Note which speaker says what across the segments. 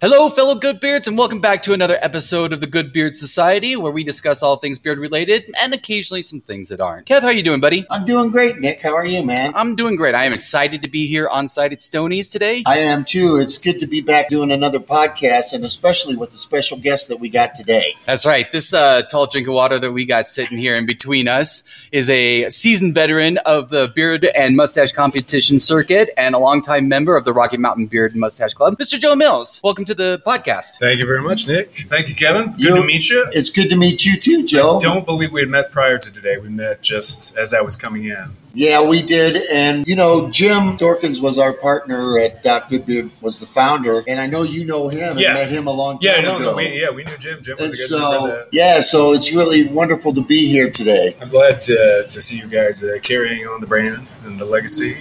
Speaker 1: Hello, fellow Goodbeards, and welcome back to another episode of the Goodbeard Society, where we discuss all things beard related and occasionally some things that aren't. Kev, how you doing, buddy?
Speaker 2: I'm doing great, Nick. How are you, man?
Speaker 1: I'm doing great. I am excited to be here on site at Stoney's today.
Speaker 2: I am too. It's good to be back doing another podcast, and especially with the special guest that we got today.
Speaker 1: That's right. This uh, tall drink of water that we got sitting here in between us is a seasoned veteran of the beard and mustache competition circuit and a longtime member of the Rocky Mountain Beard and Mustache Club, Mr. Joe Mills. Welcome to the podcast.
Speaker 3: Thank you very much, Nick. Thank you, Kevin. Good
Speaker 2: You-
Speaker 3: to meet you.
Speaker 2: It's good to meet you too, Joe.
Speaker 3: I Don't believe we had met prior to today. We met just as I was coming in.
Speaker 2: Yeah, we did. And, you know, Jim Dorkins was our partner at Doc Goodbeard, was the founder. And I know you know him and
Speaker 3: Yeah.
Speaker 2: met him a long
Speaker 3: Yeah,
Speaker 2: time
Speaker 3: no,
Speaker 2: ago.
Speaker 3: no, we, yeah, we knew Jim. Jim
Speaker 2: and
Speaker 3: was a good member
Speaker 2: so,
Speaker 3: that.
Speaker 2: yeah, so it's really wonderful to be here today.
Speaker 3: I'm glad to, to see you guys uh, carrying on the brand and the legacy.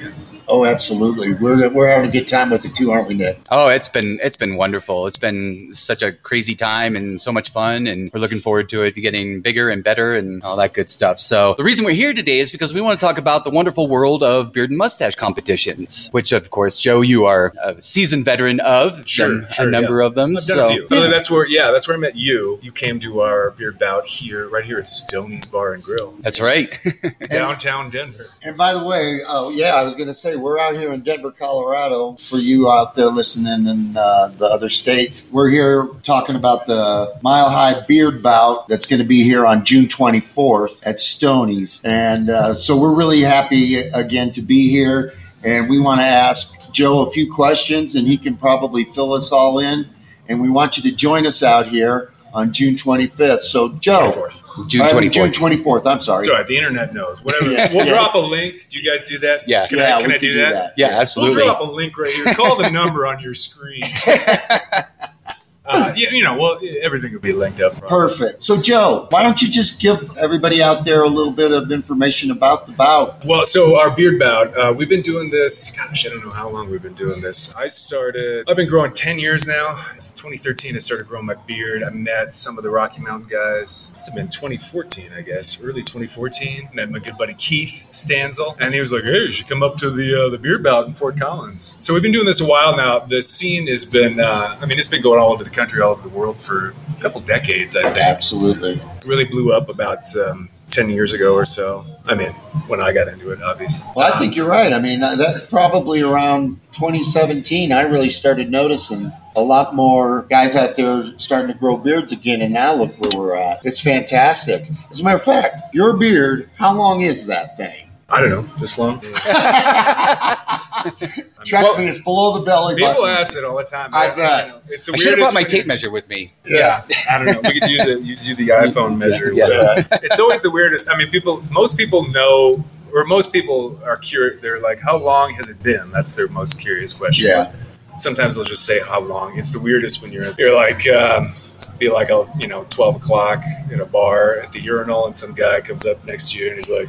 Speaker 2: Oh, absolutely. We're, we're having a good time with it too, aren't we, Nick?
Speaker 1: Oh, it's been it's been wonderful. It's been such a crazy time and so much fun, and we're looking forward to it getting bigger and better and all that good stuff. So the reason we're here today is because we want to talk about the wonderful world of beard and mustache competitions, which of course, Joe, you are a seasoned veteran of.
Speaker 3: Sure,
Speaker 1: done
Speaker 3: sure,
Speaker 1: a number of them.
Speaker 3: I've
Speaker 1: so
Speaker 3: done a few. By that's where, yeah, that's where I met you. You came to our beard bout here, right here at Stoney's Bar and Grill,
Speaker 1: that's right.
Speaker 3: downtown Denver.
Speaker 2: And by the way, oh yeah, I was going to say we're out here in Denver, Colorado. For you out there listening in uh, the other states, we're here talking about the Mile High Beard Bout that's going to be here on June 24th at Stoney's, and uh, so we're really happy again to be here. And we want to ask Joe a few questions, and he can probably fill us all in. And we want you to join us out here on June 25th. So, Joe,
Speaker 3: 24th.
Speaker 1: June
Speaker 2: I
Speaker 1: twenty
Speaker 2: mean, June 24th. I'm sorry.
Speaker 3: It's all right. The internet knows. Whatever.
Speaker 2: Yeah,
Speaker 3: we'll
Speaker 2: yeah.
Speaker 3: drop a link. Do you guys do that?
Speaker 1: Yeah.
Speaker 3: Can
Speaker 2: yeah,
Speaker 3: I, can
Speaker 2: we
Speaker 3: I
Speaker 2: can
Speaker 3: do that?
Speaker 1: Yeah, absolutely.
Speaker 3: We'll drop a link right here. Call the number on your screen. Uh, yeah, you know, well, everything will be linked up. probably.
Speaker 2: Perfect. So, Joe, why don't you just give everybody out there a little bit of information about the bout?
Speaker 3: Well, so our beard bout, uh, we've been doing this. Gosh, I don't know how long we've been doing this. I started. I've been growing ten years now. It's 2013. I started growing my beard. I met some of the Rocky Mountain guys. Must have been 2014, I guess, early 2014. Met my good buddy Keith Stanzel, and he was like, "Hey, you should come up to the uh, the beard bout in Fort Collins." So we've been doing this a while now. The scene has been. Uh, I mean, it's been going all over the country, all over the world for a couple decades. I think
Speaker 2: Absolutely.
Speaker 3: really blew up about um, 10 years ago or so. I mean, when I got into it, obviously.
Speaker 2: Well, I think you're right. I mean, uh, that probably around 2017, I really started noticing a lot more guys out there starting to grow beards again. And now look where we're at. It's fantastic. As a matter of fact, your beard, how long is that thing?
Speaker 3: I don't know, this long.
Speaker 2: Trust me, it's below the belly
Speaker 3: People
Speaker 2: button.
Speaker 3: ask it all the time.
Speaker 2: I
Speaker 3: but
Speaker 2: bet.
Speaker 3: you know, It's the
Speaker 1: I should have brought my tape
Speaker 3: you-
Speaker 1: measure with me.
Speaker 3: Yeah, I don't know. We could do the you do the iPhone measure.
Speaker 1: Yeah.
Speaker 2: Yeah.
Speaker 3: It's always the weirdest. I mean, people. Most people know, or most people are curious. They're like, "How long has it been?" That's their most curious question.
Speaker 2: Yeah.
Speaker 3: Sometimes they'll just say, "How long?" It's the weirdest when you're you're like. Um, be like, a, you know, 12 o'clock in a bar at the urinal, and some guy comes up next to you and he's like,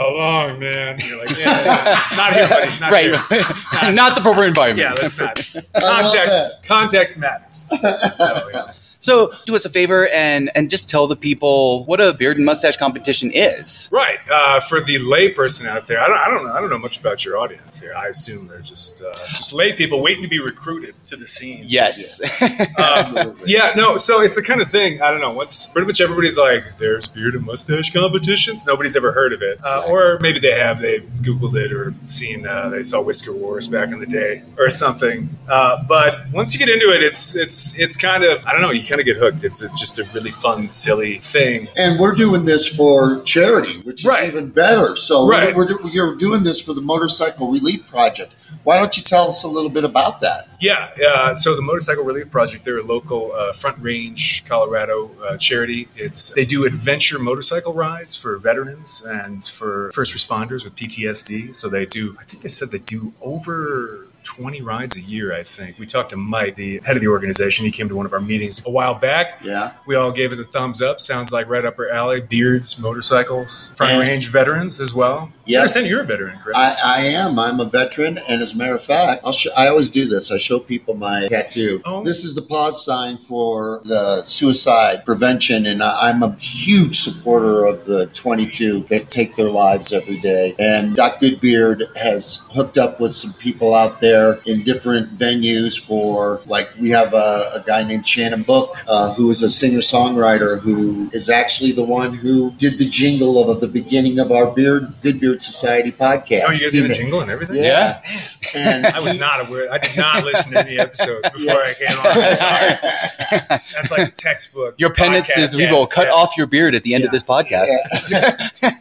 Speaker 3: How long, man? And you're like, Yeah, yeah. not here, buddy. Not
Speaker 1: right.
Speaker 3: here.
Speaker 1: Not the proper environment.
Speaker 3: Yeah, that's not.
Speaker 2: Uh-huh.
Speaker 3: Context,
Speaker 2: that.
Speaker 3: context matters. So, yeah.
Speaker 1: So do us a favor and and just tell the people what a beard and mustache competition is.
Speaker 3: Right. Uh, for the layperson out there, I don't, I don't know. I don't know much about your audience here. I assume they're just uh, just lay people waiting to be recruited to the scene.
Speaker 1: Yes.
Speaker 3: Um,
Speaker 2: Absolutely.
Speaker 3: yeah, no. So it's the kind of thing. I don't know. Once pretty much everybody's like, "There's beard and mustache competitions." Nobody's ever heard of it, uh, or maybe they have. They googled it or seen. Uh, they saw Whisker Wars back in the day or something. Uh, but once you get into it, it's it's it's kind of I don't know. You kind of get hooked. It's, it's just a really fun, silly thing.
Speaker 2: And we're doing this for charity, which is
Speaker 3: Right.
Speaker 2: even better. So
Speaker 3: Right.
Speaker 2: we're, we're, you're doing this for the Motorcycle Relief Project. Why don't you tell us a little bit about that?
Speaker 3: Yeah, uh, so the Motorcycle Relief Project, they're a local uh, Front Range, Colorado uh, charity. It's they do adventure motorcycle rides for veterans and for first responders with PTSD. So they do, I think they said they do over 20 rides a year, I think. We talked to Mike, the head of the organization. He came to one of our meetings a while back.
Speaker 2: Yeah.
Speaker 3: We all gave it a thumbs up. Sounds like right up our alley. Beards, motorcycles, Front
Speaker 2: And-
Speaker 3: Range veterans as well.
Speaker 2: Yeah.
Speaker 3: I understand you're a veteran, correct?
Speaker 2: I, I am. I'm a veteran, and as a matter of fact, I'll show, I always do this. I show people my tattoo.
Speaker 3: Oh.
Speaker 2: This is the pause sign for the suicide prevention, and I'm a huge supporter of the 22 that take their lives every day. And Doc Goodbeard has hooked up with some people out there there in different venues for, like, we have a, a guy named Shannon Book, uh, who is a singer songwriter who is actually the one who did the jingle of the beginning of our Beard Good Beard Society podcast.
Speaker 3: Oh, you guys
Speaker 2: did
Speaker 3: have a jingle and everything?
Speaker 2: Yeah.
Speaker 1: Yeah.
Speaker 2: And
Speaker 3: I was not aware. I did not listen to any episodes before
Speaker 2: Yeah.
Speaker 3: I came on. Sorry. That's like textbook.
Speaker 1: Your penance is we will cut
Speaker 3: yeah.
Speaker 1: off your beard at the end of this podcast.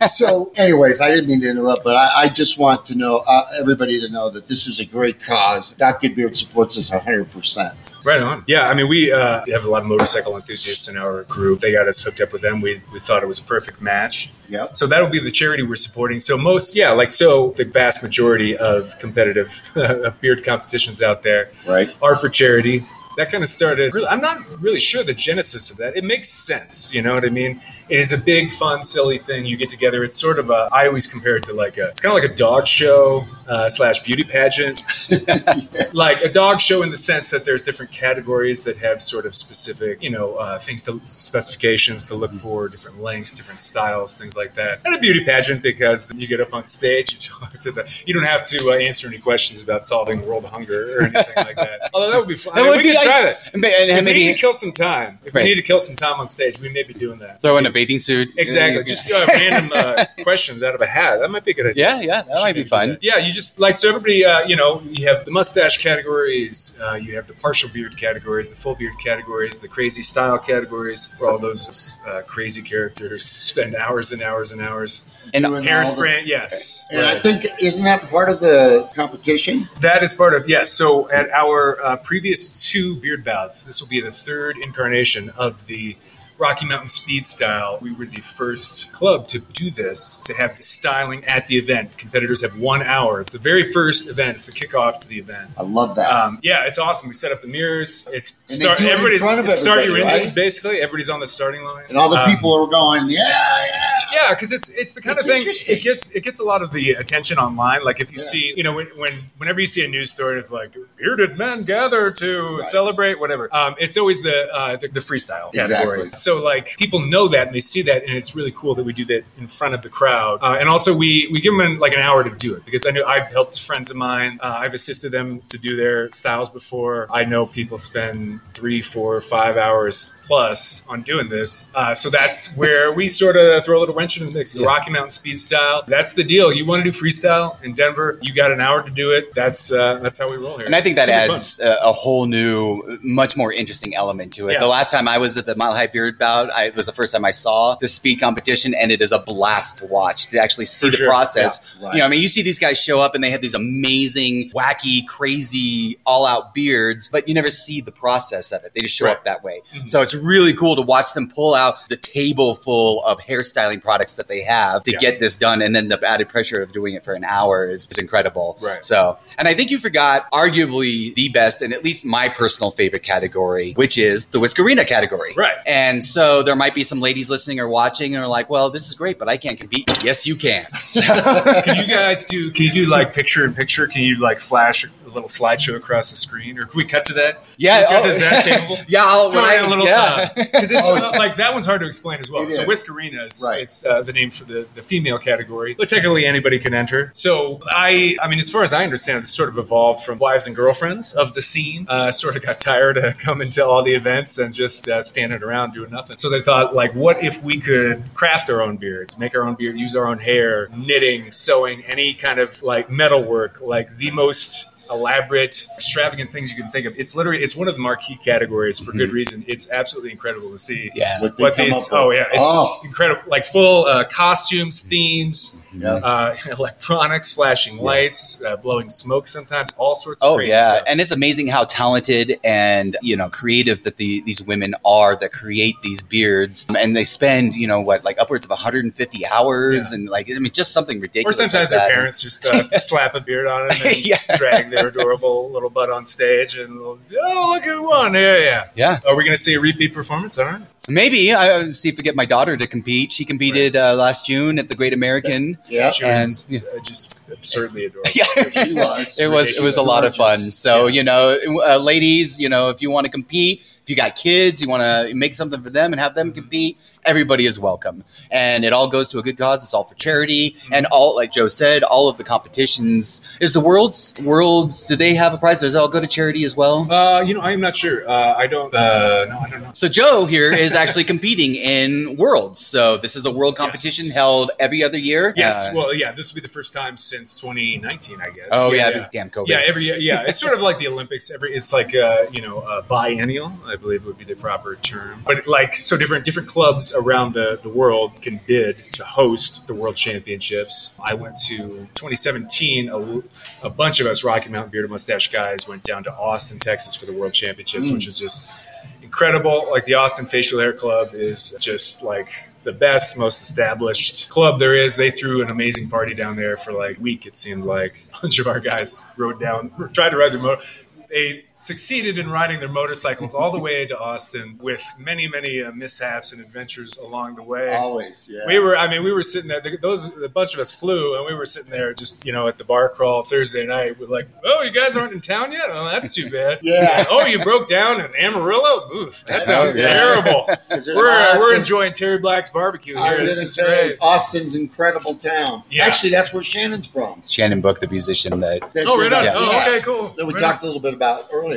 Speaker 2: so, anyways, I didn't mean to interrupt, but I, I just want to know uh, everybody to know that this is a great cause. Doc Goodbeard supports us 100%.
Speaker 3: Right on. Yeah, I mean, we uh, have a lot of motorcycle enthusiasts in our group. They got us hooked up with them. We, we thought it was a perfect match.
Speaker 2: Yep.
Speaker 3: So that'll be the charity we're supporting. So most, yeah, like so, the vast majority of competitive of beard competitions out there
Speaker 2: Right?
Speaker 3: are for charity. That kind of started. Really, I'm not really sure the genesis of that. It makes sense. You know what I mean? It is a big, fun, silly thing. You get together. It's sort of a. I always compare it to like a. It's kind of like a dog show uh, slash beauty pageant. like a dog show in the sense that there's different categories that have sort of specific, you know, uh, things to specifications to look for, different lengths, different styles, things like that. And a beauty pageant because you get up on stage, you talk to the. You don't have to uh, answer any questions about solving world hunger or anything like that. Although that would be fun. I mean,
Speaker 1: would
Speaker 3: we
Speaker 1: be-
Speaker 3: could try
Speaker 1: I-
Speaker 3: that.
Speaker 1: And, and
Speaker 3: If we
Speaker 1: maybe
Speaker 3: need to kill some time, if
Speaker 1: Right.
Speaker 3: we need to kill some time on stage, we may be doing that.
Speaker 1: throw in a bathing suit.
Speaker 3: Exactly. Just uh, random uh, questions out of a hat. That might be a good idea.
Speaker 1: yeah, yeah, that might be fun.
Speaker 3: Yeah, you just like so. Everybody, uh, you know, you have the mustache categories, uh, you have the partial beard categories, the full beard categories, the crazy style categories, where all those uh, crazy characters spend hours and hours and hours.
Speaker 1: And
Speaker 2: Doing all
Speaker 3: Hairspray, yes.
Speaker 2: And I think, isn't that part of the competition?
Speaker 3: That is part of yes. So at our uh, previous two beard bouts, this will be the third incarnation of the Rocky Mountain Speed Style. We were the first club to do this, to have the styling at the event. Competitors have one hour. It's the very first event. It's the kickoff to the event.
Speaker 2: I love that.
Speaker 3: Um, yeah, it's awesome. We set up the mirrors. It's start.
Speaker 2: it
Speaker 3: Everybody's
Speaker 2: of
Speaker 3: it's start your
Speaker 2: everybody,
Speaker 3: engines
Speaker 2: right?
Speaker 3: basically. Everybody's on the starting line,
Speaker 2: and all the
Speaker 3: Um,
Speaker 2: people are going, yeah, yeah.
Speaker 3: Yeah, because it's it's the kind
Speaker 2: It's
Speaker 3: of thing. It gets it gets a lot of the attention online. Like if you
Speaker 2: Yeah.
Speaker 3: see, you know, when, when whenever you see a news story, it's like bearded men gather to
Speaker 2: Right.
Speaker 3: celebrate whatever. Um, it's always the, uh, the the freestyle category.
Speaker 2: Exactly.
Speaker 3: So like people know that and they see that, and it's really cool that we do that in front of the crowd. Uh, and also we we give them like an hour to do it because I know I've helped friends of mine. Uh, I've assisted them to do their styles before. I know people spend three, four, five hours plus on doing this. Uh, so that's where we sort of throw a little wrench in the mix. The
Speaker 1: Yeah.
Speaker 3: Rocky Mountain Speed Style. That's the deal. You want to do freestyle in Denver? You got an hour to do it. That's uh, that's how we roll here.
Speaker 1: And I think that
Speaker 3: It's gonna be
Speaker 1: adds a, a whole new, much more interesting element to it.
Speaker 3: Yeah.
Speaker 1: The last time I was at the Mile High Beard Bout, I, it was the first time I saw the speed competition, and it is a blast to watch to actually see
Speaker 3: For
Speaker 1: the
Speaker 3: sure.
Speaker 1: process.
Speaker 2: Yeah, right.
Speaker 1: You know, I mean, you see these guys show up and they have these amazing, wacky, crazy, all-out beards, but you never see the process of it. They just show
Speaker 3: Right.
Speaker 1: up that way.
Speaker 3: Mhm.
Speaker 1: So it's really cool to watch them pull out the table full of hairstyling products that they have to
Speaker 3: Yeah.
Speaker 1: get this done, and then the added pressure of doing it for an hour is, is incredible.
Speaker 3: Right.
Speaker 1: So, and I think you forgot arguably the best and at least my personal favorite category, which is the Whiskerina category.
Speaker 3: Right.
Speaker 1: And so there might be some ladies listening or watching and are like, well, this is great, but I can't compete. Yes, you can. So,
Speaker 3: Can you guys do? Can you do like picture in picture? Can you like flash a little slideshow across the screen, or can we cut to that?
Speaker 1: yeah.
Speaker 3: Can
Speaker 1: oh,
Speaker 3: to that capable?
Speaker 1: yeah. I'll,
Speaker 3: Throw
Speaker 1: when
Speaker 3: in
Speaker 1: I,
Speaker 3: a little,
Speaker 1: yeah.
Speaker 3: because it's
Speaker 2: Oh,
Speaker 3: uh, like that one's hard to explain as well.
Speaker 2: It
Speaker 3: So
Speaker 2: is.
Speaker 3: Whiskerina is
Speaker 2: Right.
Speaker 3: it's uh, the name for the, the female category, but technically anybody can enter. So I, I mean, as far as I understand, it's sort of evolved from wives and girlfriends of the scene. Uh, sort of got tired of coming to all the events and just uh, standing around doing nothing. So they thought, like, what if we could craft our own beards, make our own beard, use our own hair, knitting, sewing, any kind of like metalwork, like the most elaborate, extravagant things you can think of. It's literally it's one of the marquee categories for good reason. It's absolutely incredible to see.
Speaker 1: Yeah.
Speaker 2: What they
Speaker 3: What
Speaker 2: come
Speaker 3: these? Oh yeah, it's
Speaker 2: Oh.
Speaker 3: incredible! Like full uh, costumes, themes,
Speaker 2: Yeah.
Speaker 3: uh, electronics, flashing lights, uh, blowing smoke. Sometimes all sorts of
Speaker 1: Oh
Speaker 3: crazy
Speaker 1: yeah,
Speaker 3: stuff.
Speaker 1: and it's amazing how talented and you know creative that the these women are that create these beards, and they spend you know what like upwards of 150 hours,
Speaker 3: Yeah.
Speaker 1: and like I mean just something ridiculous.
Speaker 3: or sometimes
Speaker 1: like
Speaker 3: their
Speaker 1: that.
Speaker 3: parents just uh, slap a beard on it and
Speaker 1: Yeah.
Speaker 3: drag their adorable little butt on stage and oh look who won! Yeah, yeah.
Speaker 1: Yeah,
Speaker 3: Are we going to see a repeat performance? All right.
Speaker 1: maybe I I'll see if we get my daughter to compete. She competed uh, last June at the Great American.
Speaker 2: Yeah.
Speaker 3: She
Speaker 1: And-
Speaker 3: was uh, just absurdly adorable.
Speaker 1: Yeah,
Speaker 2: She was.
Speaker 1: it was it was a lot of fun. So
Speaker 3: Yeah.
Speaker 1: you know, uh, ladies, you know, if you want to compete, if you got kids, you want to make something for them and have them compete. everybody is welcome, and it all goes to a good cause. It's all for charity, and all like Joe said, all of the competitions is the world's worlds. Do they have a prize? Does it all go to charity as well?
Speaker 3: Uh, you know, I am not sure. Uh, I don't. Uh, no, I don't know.
Speaker 1: So Joe here is actually competing in worlds. So this is a world competition
Speaker 3: Yes.
Speaker 1: held every other year.
Speaker 3: Yes.
Speaker 1: Uh,
Speaker 3: well, yeah. This will be the first time since 2019, I guess.
Speaker 1: oh yeah, damn COVID.
Speaker 3: Yeah, every yeah, it's sort of like the Olympics. Every it's like uh, you know uh, biennial, I believe would be the proper term. But like so, different different clubs around the the world can bid to host the World Championships. I went to 2017. A, a bunch of us Rocky Mountain Bearded Mustache guys went down to Austin, Texas for the World Championships,
Speaker 2: Mm.
Speaker 3: which was just incredible. Like the Austin Facial Hair Club is just like the best, most established club there is. They threw an amazing party down there for like a week. It seemed like a bunch of our guys rode down, tried to ride the motor. They succeeded in riding their motorcycles all the way to Austin with many, many uh, mishaps and adventures along the way.
Speaker 2: Always, yeah.
Speaker 3: We were, I mean, we were sitting there. Those, a bunch of us flew, and we were sitting there just, you know, at the bar crawl Thursday night. We're like, "Oh, you guys aren't in town yet? Oh, that's too bad."
Speaker 2: Yeah.
Speaker 3: oh, you broke down in Amarillo? Oof, that
Speaker 2: Oh,
Speaker 3: sounds
Speaker 1: yeah.
Speaker 3: terrible.
Speaker 2: 'Cause there's
Speaker 3: We're we're
Speaker 2: of-
Speaker 3: enjoying Terry Black's barbecue
Speaker 2: I
Speaker 3: here.
Speaker 2: was
Speaker 3: This
Speaker 2: gonna say. Austin's incredible town.
Speaker 3: Yeah.
Speaker 2: Actually, that's where Shannon's from.
Speaker 1: Shannon Book, the musician that
Speaker 2: That
Speaker 3: Oh, right on.
Speaker 2: that.
Speaker 3: Oh, okay, cool.
Speaker 2: That we
Speaker 3: Right
Speaker 2: talked a little bit about earlier.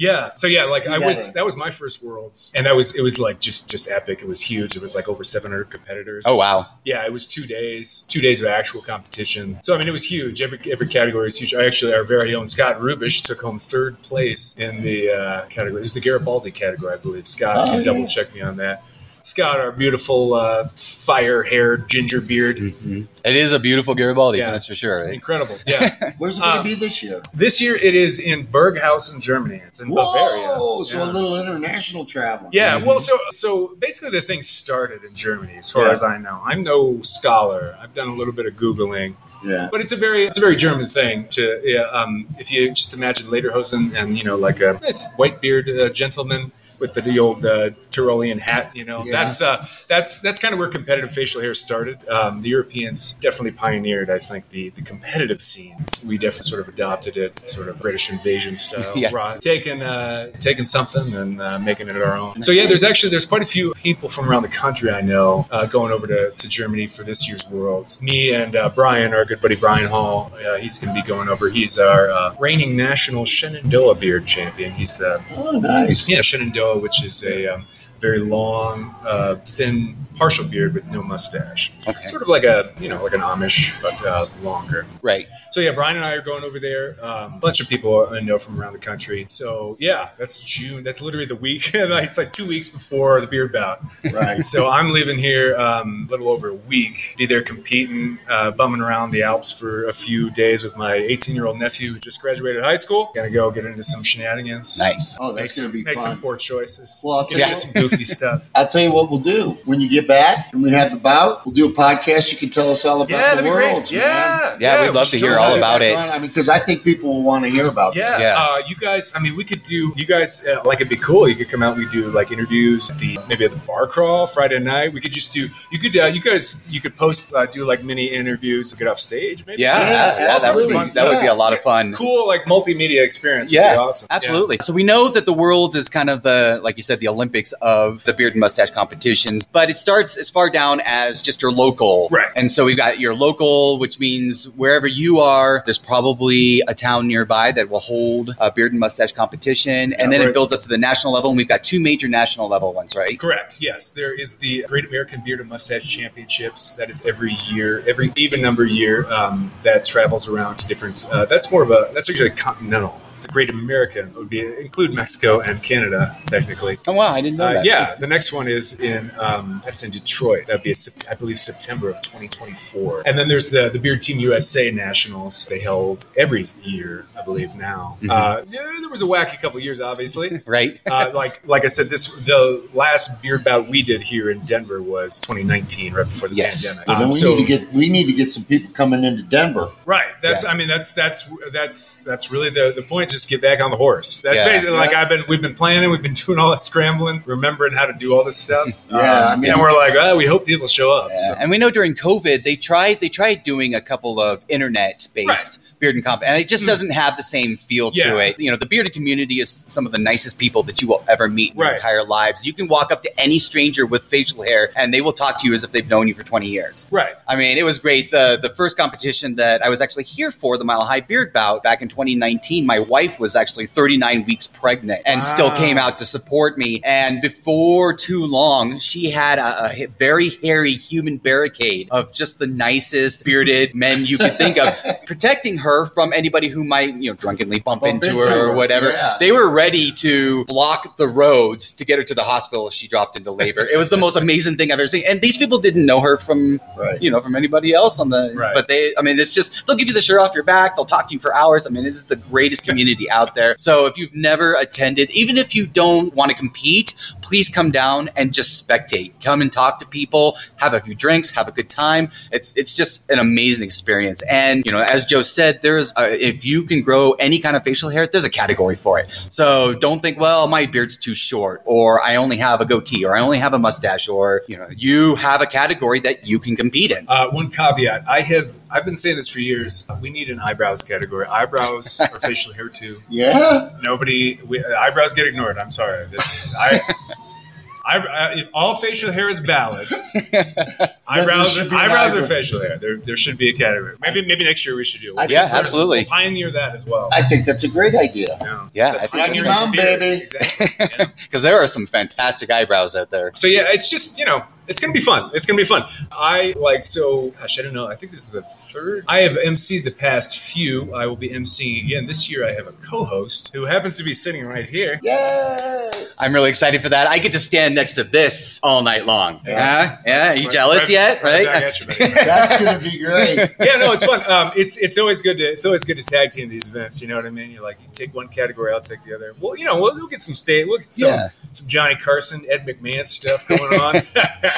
Speaker 3: Yeah. So yeah, like I was that was my first worlds. And that was it was like just just epic. It was huge. It was like over 700 competitors.
Speaker 1: Oh wow.
Speaker 3: Yeah, it was 2 days, 2 days of actual competition. So I mean it was huge. Every every category is huge. Actually our very own Scott Rubish took home third place in the uh, category. It was the Garibaldi category, I believe. Scott
Speaker 2: Oh,
Speaker 3: can
Speaker 2: yeah.
Speaker 3: double check me on that. Scott, our beautiful uh, fire-haired ginger beard,
Speaker 1: Mhm. It is a beautiful Garibaldi,
Speaker 3: Yeah.
Speaker 1: that's for sure. Right?
Speaker 3: incredible. Yeah,
Speaker 2: Where's it going to
Speaker 3: Um,
Speaker 2: be this year?
Speaker 3: this year it is in Burghausen, Germany. It's in Bavaria.
Speaker 2: Whoa! So
Speaker 3: Yeah.
Speaker 2: a little international travel.
Speaker 3: Yeah,
Speaker 1: Mhm.
Speaker 3: well, so so basically the thing started in Germany, as far
Speaker 2: Yeah.
Speaker 3: as I know. I'm no scholar. I've done a little bit of googling,
Speaker 2: Yeah.
Speaker 3: but it's a very it's a very German thing to yeah, um, if you just imagine Lederhosen and you know like a nice white beard uh, gentleman with the, the old uh, Tyrolean hat. You know
Speaker 2: Yeah.
Speaker 3: that's uh, that's that's kind of where competitive facial hair started. Um, the Europeans definitely pioneered, I think, the the competitive scene. We definitely sort of adopted it, sort of British invasion style,
Speaker 1: Yeah.
Speaker 3: right? Taking uh, taking something and uh, making it our own. So yeah, there's actually there's quite a few people from around the country I know uh, going over to, to Germany for this year's Worlds. Me and uh, Brian, our good buddy Brian Hall, uh, he's going to be going over. He's our uh, reigning national Shenandoah beard champion. He's the
Speaker 2: Oh, nice.
Speaker 3: yeah, Shenandoah, which is a um, very long, uh, thin, partial beard with no mustache.
Speaker 1: Okay.
Speaker 3: Sort of like a, you know, like an Amish, but uh, longer.
Speaker 1: Right.
Speaker 3: So yeah, Brian and I are going over there. Um, a bunch of people I know from around the country. So yeah, that's June. That's literally the week. it's like two weeks before the beard bout.
Speaker 2: Right.
Speaker 3: So I'm leaving here um, a little over a week. Be there competing, uh, bumming around the Alps for a few days with my 18 year old nephew who just graduated high school. Gonna go get into some shenanigans.
Speaker 1: Nice.
Speaker 2: Oh,
Speaker 3: Make
Speaker 2: that's
Speaker 3: some,
Speaker 2: going to be
Speaker 3: make
Speaker 2: fun.
Speaker 3: some poor choices.
Speaker 2: Well, I'll
Speaker 3: get
Speaker 2: tell
Speaker 3: into
Speaker 2: you-
Speaker 3: some goofy stuff.
Speaker 2: I'll tell you what we'll do. When you get back and we have the bout, we'll do a podcast. You can tell us all about
Speaker 3: Yeah,
Speaker 2: the
Speaker 3: that'd be
Speaker 2: worlds,
Speaker 3: great.
Speaker 2: man.
Speaker 3: Yeah,
Speaker 1: Yeah, we'd love to hear all about
Speaker 3: that.
Speaker 1: it.
Speaker 2: I mean, because I think people will want to hear about
Speaker 3: Yeah,
Speaker 2: that.
Speaker 1: Yeah.
Speaker 3: Uh, you guys. I mean, we could do. You guys uh, like it'd be cool. You could come out. We do like interviews. At the maybe at the bar crawl Friday night. We could just do. You could. Uh, you guys. You could post. Uh, do like mini interviews. Get off stage. Maybe.
Speaker 1: Yeah,
Speaker 2: Yeah,
Speaker 1: yeah, that, would be, that would be a lot of fun.
Speaker 3: Cool. Like multimedia experience. Would
Speaker 1: Yeah,
Speaker 3: be awesome.
Speaker 1: Absolutely. So we know that the world is kind of the, like you said, the Olympics of the beard and mustache competitions, but it starts as far down as just your local.
Speaker 3: Right.
Speaker 1: And so we've got your local, which means wherever you are, there's probably a town nearby that will hold a beard and mustache competition. And then
Speaker 3: right.
Speaker 1: it builds up to the national level. And we've got two major national level ones, right?
Speaker 3: Correct. Yes, there is the Great American Beard and Mustache Championships. That is every year, every even number year um, that travels around to different. Uh, that's more of a. That's actually a continental. The Great American would be include Mexico and Canada technically.
Speaker 1: Oh, wow. I didn't know
Speaker 3: Uh,
Speaker 1: that.
Speaker 3: yeah, the next one is in um, that's in Detroit. That'd be Sep- I believe September of 2024. And then there's the the Beard Team USA Nationals. They held every year, I believe now.
Speaker 1: Mhm.
Speaker 3: Uh, yeah, there was a wacky couple years, obviously.
Speaker 1: Right.
Speaker 3: uh, like like I said, this the last beard bout we did here in Denver was 2019, right before the
Speaker 1: Yes.
Speaker 3: pandemic.
Speaker 2: But
Speaker 3: Um,
Speaker 2: we
Speaker 3: so
Speaker 2: need to get we need to get some people coming into Denver.
Speaker 3: right, that's
Speaker 1: Yeah.
Speaker 3: I mean that's that's that's that's really the the point. Just get back on the horse. That's
Speaker 1: Yeah.
Speaker 3: basically like I've been we've been planning, we've been doing all that scrambling, remembering how to do all this stuff.
Speaker 2: Yeah,
Speaker 3: Um,
Speaker 2: I mean-
Speaker 3: and we're like, oh, we hope people show up.
Speaker 1: Yeah.
Speaker 3: So-
Speaker 1: And we know during COVID they tried they tried doing a couple of internet based beard and comp, and it just doesn't have the same feel to
Speaker 3: Hmm.
Speaker 1: It. You know, the bearded community is some of the nicest people that you will ever meet in your entire lives. You can walk up to any stranger with facial hair, and they will talk to you as if they've known you for 20 years.
Speaker 3: Right.
Speaker 1: I mean, it was great. The the first competition that I was actually here for, the Mile High Beard Bout, back in 2019, my wife was actually 39 weeks pregnant and still came out to support me. And before too long, she had a, a very hairy human barricade of just the nicest bearded men you could think of, protecting her from anybody who might, you know, drunkenly bump,
Speaker 2: Bump
Speaker 1: into,
Speaker 2: into
Speaker 1: her or whatever.
Speaker 2: yeah.
Speaker 1: They were ready to block the roads to get her to the hospital if she dropped into labor. It was the most amazing thing I've ever seen. And these people didn't know her from
Speaker 2: Right.
Speaker 1: you know, from anybody else on the.
Speaker 3: Right.
Speaker 1: But they, I mean, it's just they'll give you the shirt off your back. They'll talk to you for hours. I mean, this is the greatest community out there. So if you've never attended, even if you don't want to compete, please come down and just spectate. Come and talk to people, have a few drinks, have a good time. It's it's just an amazing experience. And you know, as Joe said, there's uh, if you can grow any kind of facial hair, there's a category for it. So don't think, well, my beard's too short, or I only have a goatee, or I only have a mustache, or you know, you have a category that you can compete in.
Speaker 3: Uh, one caveat: I have I've been saying this for years. We need an eyebrows category. Eyebrows or facial hair too.
Speaker 2: Yeah.
Speaker 3: Nobody we, eyebrows get ignored. I'm sorry. That's I. I, I, if all facial hair is valid, eyebrows,
Speaker 2: should be an
Speaker 3: eyebrows or
Speaker 2: eyebrow.
Speaker 3: facial hair. There, there should be a category. Maybe, maybe next year we should do. it.
Speaker 2: I
Speaker 1: Yeah,
Speaker 2: think
Speaker 1: absolutely.
Speaker 3: We'll pioneer that as well.
Speaker 2: I think that's a great idea.
Speaker 3: Yeah,
Speaker 1: Yeah,
Speaker 3: It's a
Speaker 1: I think
Speaker 3: pioneering
Speaker 2: that's
Speaker 3: spirit.
Speaker 2: Baby.
Speaker 3: Exactly. Yeah.
Speaker 1: because there are some fantastic eyebrows out there.
Speaker 3: So yeah, it's just you know, it's gonna be fun. It's gonna be fun. I like so. Gosh, I don't know. I think this is the third. I have emceed the past few. I will be emceeing again this year. I have a co-host who happens to be sitting right here.
Speaker 2: Yay!
Speaker 1: I'm really excited for that. I get to stand next to this all night long.
Speaker 2: Yeah.
Speaker 1: Yeah, yeah. Are you
Speaker 3: Right-
Speaker 1: jealous
Speaker 3: right-
Speaker 1: yet?
Speaker 3: right
Speaker 1: Right?
Speaker 3: back you.
Speaker 2: That's gonna be great.
Speaker 3: yeah, no, it's fun. Um, it's it's always good to it's always good to tag team these events. You know what I mean? You're like you take one category, I'll take the other. Well, you know, we'll, we'll get some state, we'll get some
Speaker 1: Yeah.
Speaker 3: some Johnny Carson, Ed McMahon stuff going on.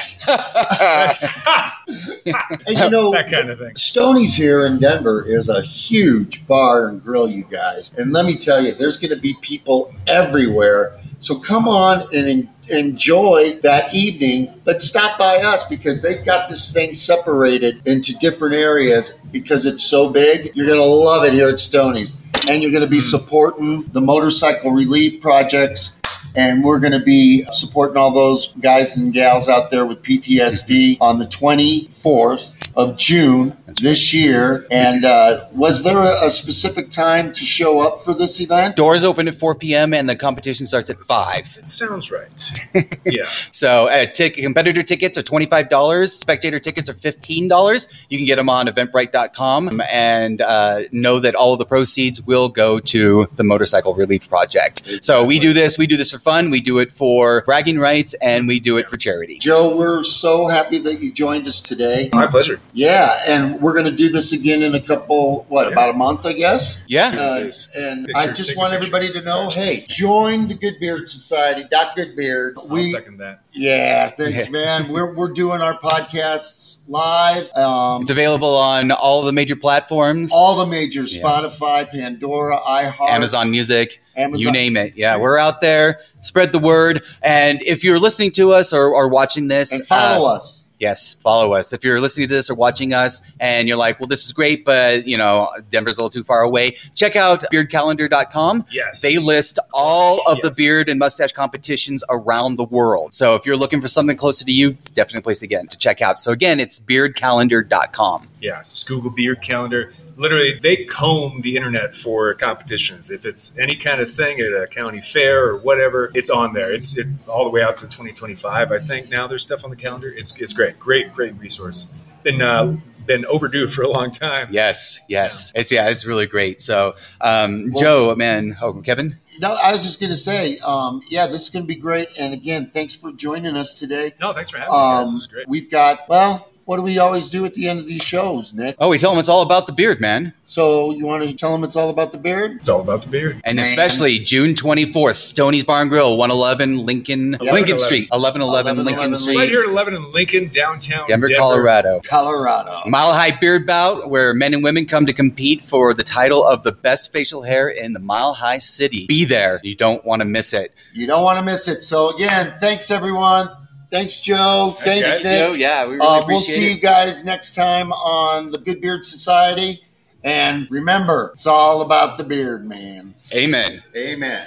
Speaker 2: And you know,
Speaker 3: that kind of thing.
Speaker 2: Stoney's here in Denver is a huge bar and grill, you guys. And let me tell you, there's going to be people everywhere. So come on and en- enjoy that evening, but stop by us because they've got this thing separated into different areas because it's so big. You're going to love it here at Stoney's. And you're going to be hmm. supporting the motorcycle relief projects. And we're going to be supporting all those guys and gals out there with PTSD on the 24th of June this year. And uh, was there a, a specific time to show up for this event?
Speaker 1: Doors open at 4 p.m. and the competition starts at 5.
Speaker 3: It sounds right. Yeah.
Speaker 1: So uh, tick, competitor tickets are $25. Spectator tickets are $15. You can get them on eventbrite.com and uh, know that all of the proceeds will go to the Motorcycle Relief Project. So we do this. We do this for fun. We do it for bragging rights and we do it for charity.
Speaker 2: Joe, we're so happy that you joined us today.
Speaker 3: My pleasure.
Speaker 2: Yeah, and we're going to do this again in a couple, what,
Speaker 3: Yeah.
Speaker 2: about a month, I guess?
Speaker 1: Yeah.
Speaker 2: Uh, and
Speaker 3: Picture-
Speaker 2: I just want everybody to know, hey, join the Good Beard Society. Doc Goodbeard.
Speaker 3: I'll second that.
Speaker 2: Yeah, thanks, man. We're we're doing our podcasts live. Um,
Speaker 1: It's available on all the major platforms.
Speaker 2: all the major,
Speaker 1: Yeah.
Speaker 2: Spotify, Pandora, iHeart,
Speaker 1: Amazon Music,
Speaker 2: Amazon.
Speaker 1: you name it. Yeah, we're out there. Spread the word. And if you're listening to us or, or watching this,
Speaker 2: and follow
Speaker 1: uh,
Speaker 2: us.
Speaker 1: Yes, follow us. If you're listening to this or watching us and you're like, well, this is great, but, you know, Denver's a little too far away, check out beardcalendar.com.
Speaker 3: Yes.
Speaker 1: They list all of
Speaker 3: Yes.
Speaker 1: the beard and mustache competitions around the world. So if you're looking for something closer to you, it's definitely a place again to check out. So again, it's beardcalendar.com.
Speaker 3: Yeah, just Google beard calendar. Literally, they comb the internet for competitions. If it's any kind of thing at a county fair or whatever, it's on there. It's it, all the way out to 2025. I think now there's stuff on the calendar. It's it's great, great, great resource. Been uh, been overdue for a long time.
Speaker 1: Yes, yes. It's, yeah, it's really great. So, um,
Speaker 2: Well-
Speaker 1: Joe, man, oh, Kevin?
Speaker 2: No, I was just going to say, um, yeah, this is going to be great. And again, thanks for joining us today.
Speaker 3: No, thanks for having me.
Speaker 2: Um,
Speaker 3: Guys. This is great.
Speaker 2: we've got well, what do we always do at the end of these shows, Nick?
Speaker 1: Oh, we tell them it's all about the beard, man.
Speaker 2: So you want to tell them it's all about the beard?
Speaker 3: It's all about the beard.
Speaker 1: And
Speaker 2: Man.
Speaker 1: especially June 24th, Stoney's Barn Grill, 111 Lincoln,
Speaker 2: Yeah.
Speaker 1: Lincoln
Speaker 3: 1111.
Speaker 1: Street, 1111 Lincoln
Speaker 2: 1111
Speaker 1: Street,
Speaker 3: Right here at 11 in Lincoln, downtown
Speaker 1: Denver, Colorado.
Speaker 2: Colorado.
Speaker 1: Mile High Beard Bout, where men and women come to compete for the title of the best facial hair in the Mile High City. Be there. You don't want to miss it.
Speaker 2: You don't want to miss it. So again, thanks everyone. Thanks, Joe.
Speaker 3: Thanks,
Speaker 2: Thanks,
Speaker 3: guys.
Speaker 2: Nick.
Speaker 1: So, yeah, we really
Speaker 2: Uh, we'll see
Speaker 1: it.
Speaker 2: you guys next time on the Good Beard Society. And remember, it's all about the beard, man.
Speaker 1: Amen.
Speaker 2: Amen.